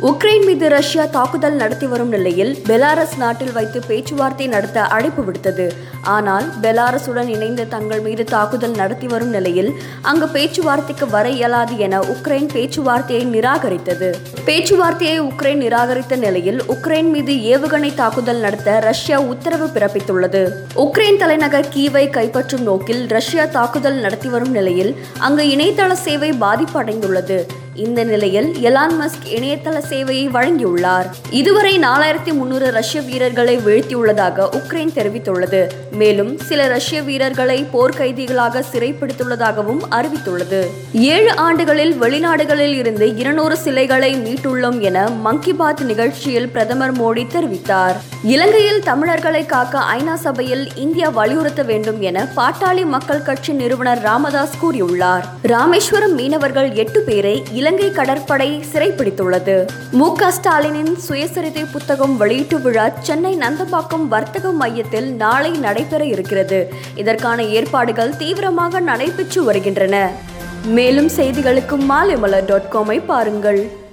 Ukraine மீது Russia தாக்குதல் நடத்தி வரும் நிலையில் பெலாரஸ் நாட்டில் வைத்து பேச்சுவார்த்தை நடத்த அழைப்பு விடுத்தது. ஆனால் பெலாரஸுடன் இணைந்து தங்கள் மீது தாக்குதல் நடத்தி வரும் நிலையில் அங்கு பேச்சுவார்த்தைக்கு வர இயலாது என உக்ரைன் பேச்சுவார்த்தையை நிராகரித்தது. பேச்சுவார்த்தையை உக்ரைன் நிராகரித்த நிலையில் உக்ரைன் மீது ஏவுகணை தாக்குதல் நடத்த ரஷ்யா உத்தரவு பிறப்பித்துள்ளது. உக்ரைன் தலைநகர் கீவை கைப்பற்றும் நோக்கில் ரஷ்யா தாக்குதல் நடத்தி வரும் நிலையில் அங்கு இணையதள சேவை பாதிப்படைந்துள்ளது. இந்த நிலையில் எலான் மஸ்க் இணையதள சேவையை வழங்கியுள்ளார். இதுவரை நாலாயிரத்தி முன்னூறு ரஷ்ய வீரர்களை வீழ்த்தியுள்ளதாக உக்ரைன் தெரிவித்துள்ளது. மேலும் சில ரஷ்ய வீரர்களை போர்க்கைதிகளாக சிறைப்பிடித்துள்ளதாகவும் அறிவித்துள்ளது. ஏழு ஆண்டுகளில் வெளிநாடுகளில் இருந்து இருநூறு சிலைகளை மீட்டுள்ளோம் என மங்கி பாத் நிகழ்ச்சியில் பிரதமர் மோடி தெரிவித்தார். இலங்கையில் தமிழர்களை காக்க ஐநா சபையில் இந்தியா வலியுறுத்த வேண்டும் என பாட்டாளி மக்கள் கட்சி நிறுவனர் ராமதாஸ் கூறியுள்ளார். ராமேஸ்வரம் மீனவர்கள் எட்டு பேரை இலங்கை கடற்படை சிறைப்பிடித்துள்ளது. மு க ஸ்டாலினின் சுயசரிதை புத்தகம் வெளியீட்டு விழா சென்னை நந்தம்பாக்கம் வர்த்தக மையத்தில் நாளை நடைபெற இருக்கிறது. இதற்கான ஏற்பாடுகள் தீவிரமாக நடைபெற்று வருகின்றன. மேலும் செய்திகளுக்கு மாலைமலர் டாட் காமை பாருங்கள்.